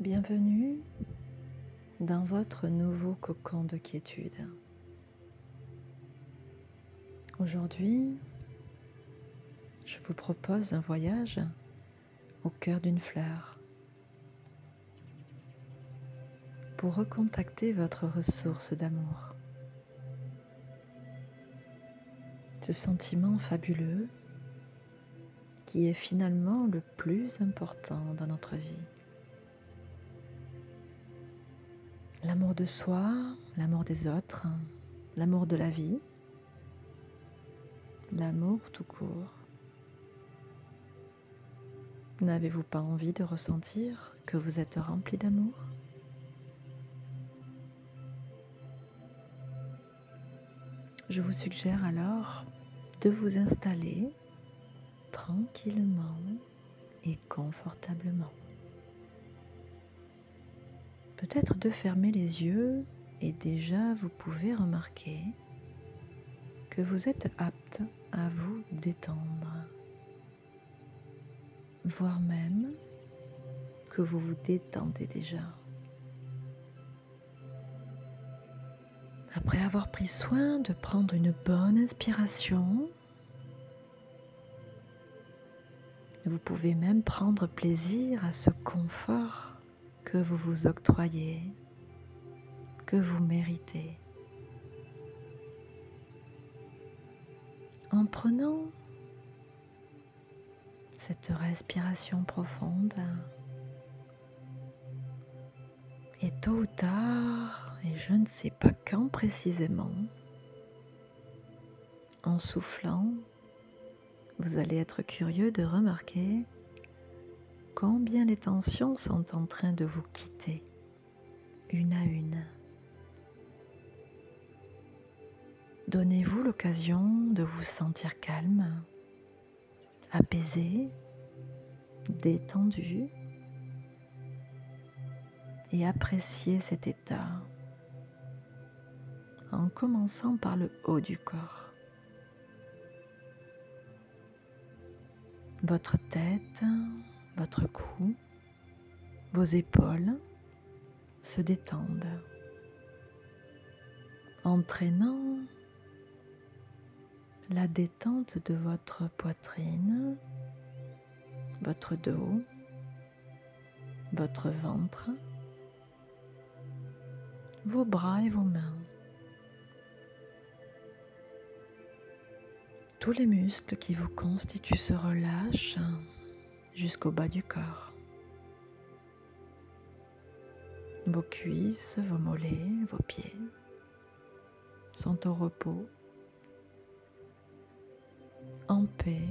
Bienvenue dans votre nouveau cocon de quiétude. Aujourd'hui, je vous propose un voyage au cœur d'une fleur pour recontacter votre ressource d'amour. Ce sentiment fabuleux qui est finalement le plus important dans notre vie. L'amour de soi, l'amour des autres, l'amour de la vie, l'amour tout court. N'avez-vous pas envie de ressentir que vous êtes rempli d'amour? Je vous suggère alors de vous installer tranquillement et confortablement. Peut-être de fermer les yeux et déjà vous pouvez remarquer que vous êtes apte à vous détendre, voire même que vous vous détendez déjà. Après avoir pris soin de prendre une bonne inspiration, vous pouvez même prendre plaisir à ce confort que vous vous octroyez, que vous méritez. En prenant cette respiration profonde, et tôt ou tard, et je ne sais pas quand précisément, en soufflant, vous allez être curieux de remarquer combien les tensions sont en train de vous quitter une à une. Donnez-vous l'occasion de vous sentir calme, apaisé, détendu et appréciez cet état en commençant par le haut du corps. Votre tête, votre cou, vos épaules se détendent, entraînant la détente de votre poitrine, votre dos, votre ventre, vos bras et vos mains. Tous les muscles qui vous constituent se relâchent jusqu'au bas du corps. Vos cuisses, vos mollets, vos pieds sont au repos, en paix,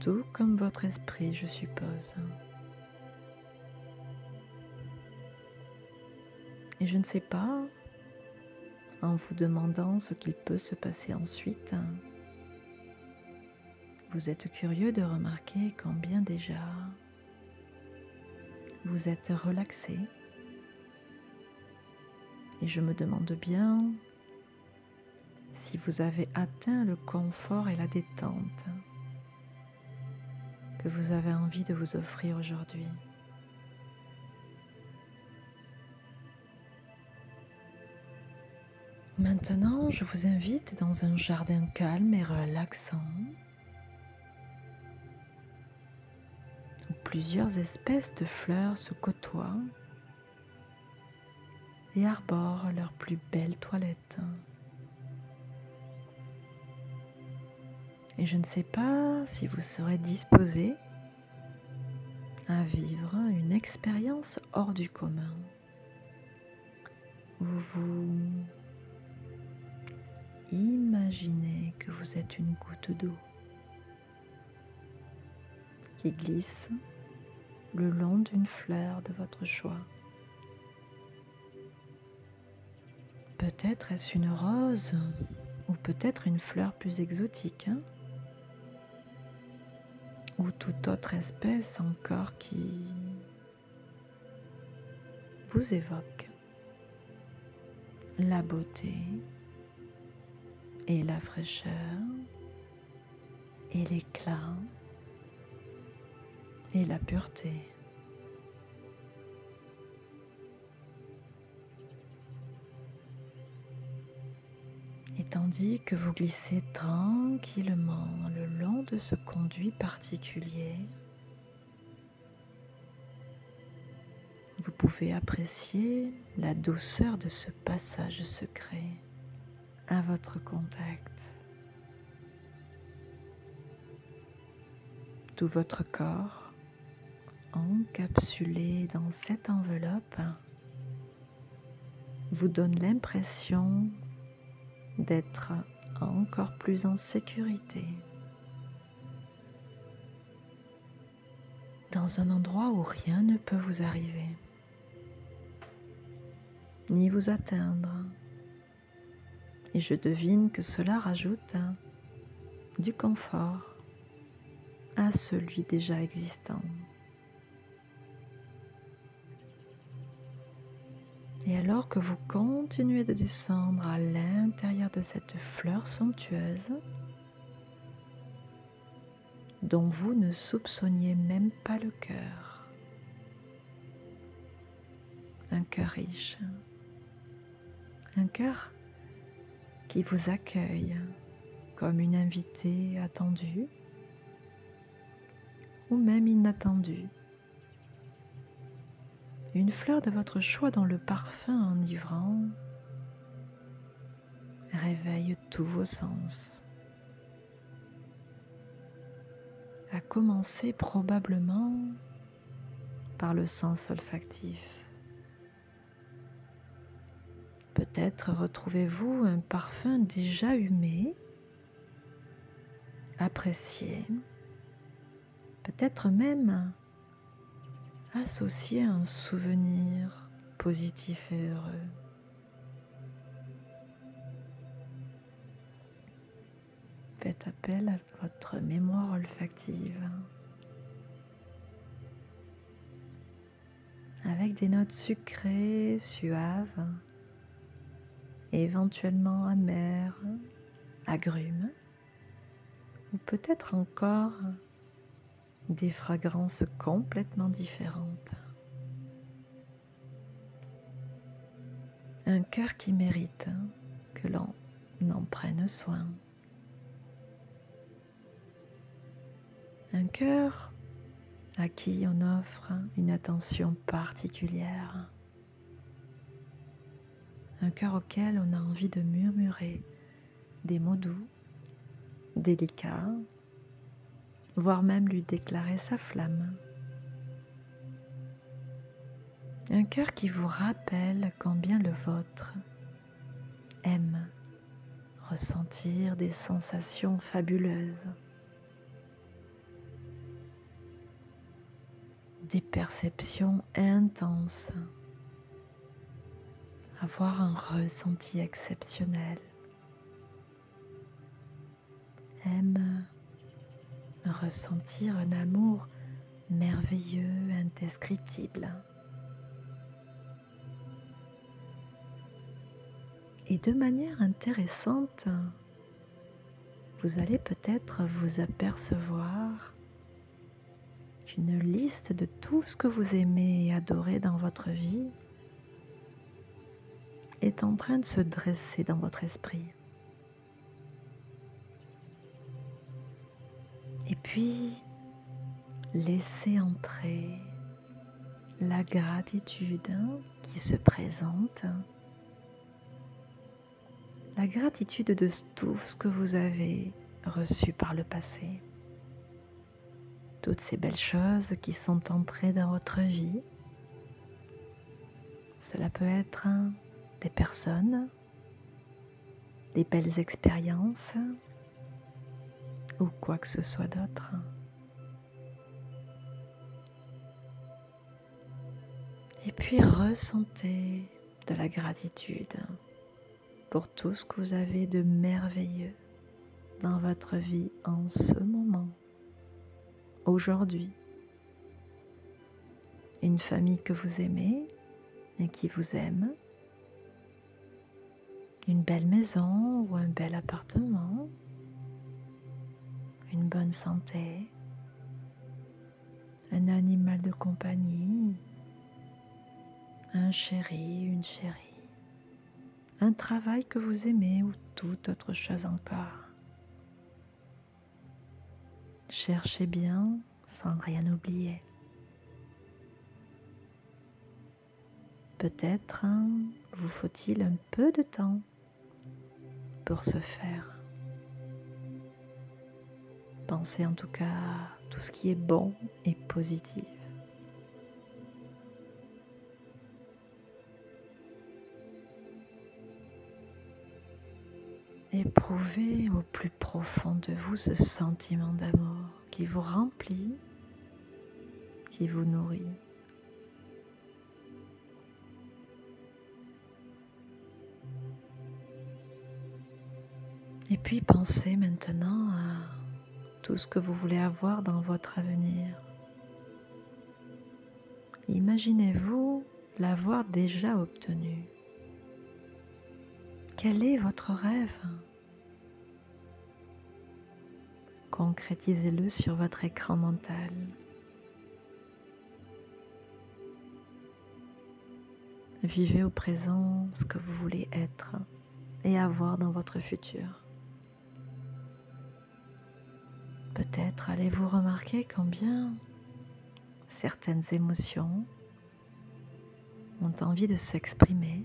tout comme votre esprit, je suppose. Et je ne sais pas, en vous demandant ce qu'il peut se passer ensuite, vous êtes curieux de remarquer combien déjà vous êtes relaxé. Et je me demande bien si vous avez atteint le confort et la détente que vous avez envie de vous offrir aujourd'hui. Maintenant, je vous invite dans un jardin calme et relaxant plusieurs espèces de fleurs se côtoient et arborent leurs plus belles toilettes. Et je ne sais pas si vous serez disposé à vivre une expérience hors du commun, où vous imaginez que vous êtes une goutte d'eau qui glisse le long d'une fleur de votre choix. Peut-être est-ce une rose ou peut-être une fleur plus exotique hein, ou toute autre espèce encore qui vous évoque la beauté et la fraîcheur et l'éclat et la pureté. Et tandis que vous glissez tranquillement le long de ce conduit particulier, vous pouvez apprécier la douceur de ce passage secret à votre contact. Tout votre corps encapsulé dans cette enveloppe vous donne l'impression d'être encore plus en sécurité. Dans un endroit où rien ne peut vous arriver, ni vous atteindre. Et je devine que cela rajoute du confort à celui déjà existant. Alors que vous continuez de descendre à l'intérieur de cette fleur somptueuse, dont vous ne soupçonniez même pas le cœur, un cœur riche, un cœur qui vous accueille comme une invitée attendue ou même inattendue une fleur de votre choix dont le parfum enivrant réveille tous vos sens. À commencer probablement par le sens olfactif. Peut-être retrouvez-vous un parfum déjà humé, apprécié, peut-être même associer un souvenir positif et heureux. Faites appel à votre mémoire olfactive avec des notes sucrées, suaves, éventuellement amères, agrumes, ou peut-être encore des fragrances complètement différentes. Un cœur qui mérite que l'on en prenne soin. Un cœur à qui on offre une attention particulière. Un cœur auquel on a envie de murmurer des mots doux, délicats, voire même lui déclarer sa flamme. Un cœur qui vous rappelle combien le vôtre aime ressentir des sensations fabuleuses, des perceptions intenses, avoir un ressenti exceptionnel, aime ressentir un amour merveilleux, indescriptible. Et de manière intéressante, vous allez peut-être vous apercevoir qu'une liste de tout ce que vous aimez et adorez dans votre vie est en train de se dresser dans votre esprit. Puis, laissez entrer la gratitude qui se présente, la gratitude de tout ce que vous avez reçu par le passé, toutes ces belles choses qui sont entrées dans votre vie. Cela peut être des personnes, des belles expériences, ou quoi que ce soit d'autre. Et puis ressentez de la gratitude pour tout ce que vous avez de merveilleux dans votre vie en ce moment, aujourd'hui. Une famille que vous aimez et qui vous aime. Une belle maison ou un bel appartement une bonne santé, un animal de compagnie, un chéri, une chérie, un travail que vous aimez ou toute autre chose encore. Cherchez bien sans rien oublier. Peut-être hein, vous faut-il un peu de temps pour ce faire. Pensez en tout cas tout ce qui est bon et positif. Éprouvez au plus profond de vous ce sentiment d'amour qui vous remplit, qui vous nourrit. Et puis pensez maintenant à tout ce que vous voulez avoir dans votre avenir. Imaginez-vous l'avoir déjà obtenu. Quel est votre rêve? Concrétisez-le sur votre écran mental. Vivez au présent ce que vous voulez être et avoir dans votre futur. Peut-être allez-vous remarquer combien certaines émotions ont envie de s'exprimer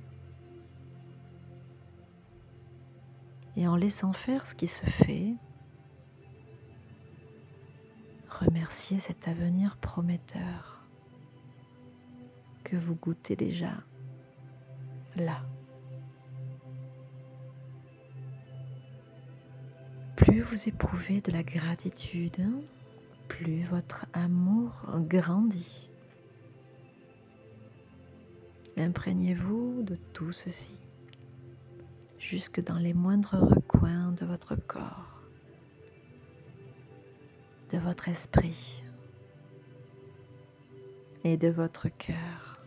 et en laissant faire ce qui se fait, remercier cet avenir prometteur que vous goûtez déjà là. Plus vous éprouvez de la gratitude, plus votre amour grandit. Imprégnez-vous de tout ceci, jusque dans les moindres recoins de votre corps, de votre esprit et de votre cœur.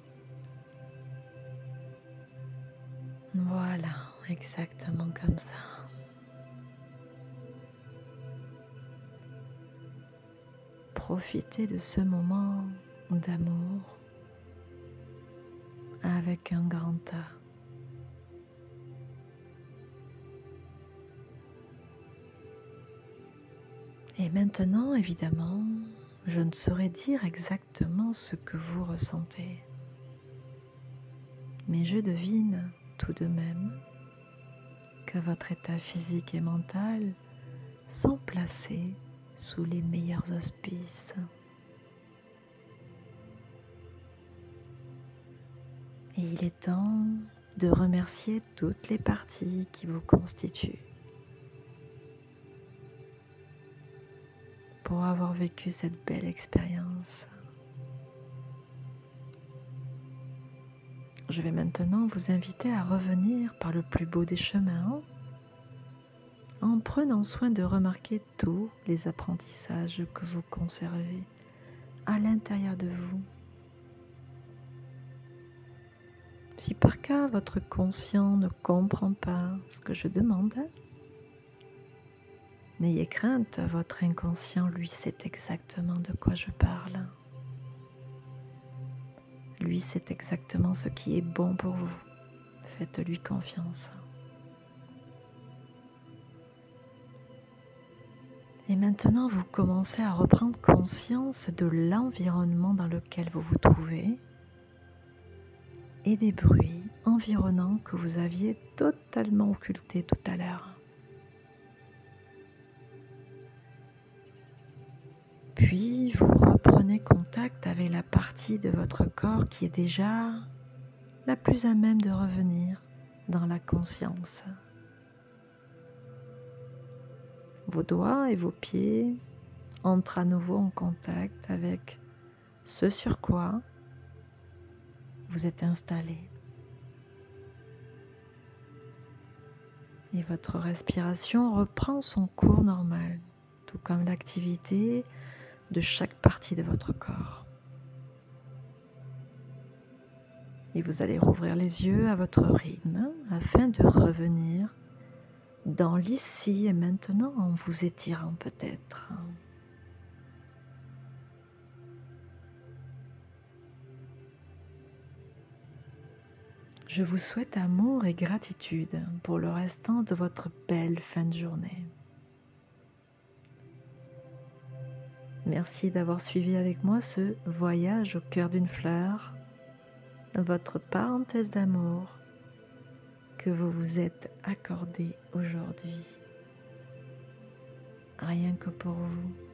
Voilà, exactement comme ça. Profiter de ce moment d'amour avec un grand A. Et maintenant, évidemment, je ne saurais dire exactement ce que vous ressentez, mais je devine tout de même que votre état physique et mental sont placés sous les meilleurs auspices. Et il est temps de remercier toutes les parties qui vous constituent pour avoir vécu cette belle expérience. Je vais maintenant vous inviter à revenir par le plus beau des chemins en soin de remarquer tous les apprentissages que vous conservez à l'intérieur de vous. Si par cas votre conscient ne comprend pas ce que je demande, n'ayez crainte, votre inconscient, lui, sait exactement de quoi je parle. Lui, sait exactement ce qui est bon pour vous. Faites-lui confiance. Et maintenant, vous commencez à reprendre conscience de l'environnement dans lequel vous vous trouvez et des bruits environnants que vous aviez totalement occultés tout à l'heure. Puis vous reprenez contact avec la partie de votre corps qui est déjà la plus à même de revenir dans la conscience. Vos doigts et vos pieds entrent à nouveau en contact avec ce sur quoi vous êtes installé. Et votre respiration reprend son cours normal, tout comme l'activité de chaque partie de votre corps. Et vous allez rouvrir les yeux à votre rythme afin de revenir dans l'ici et maintenant en vous étirant peut-être. Je vous souhaite amour et gratitude pour le restant de votre belle fin de journée. Merci d'avoir suivi avec moi ce voyage au cœur d'une fleur, votre parenthèse d'amour que vous vous êtes accordé aujourd'hui. Rien que pour vous.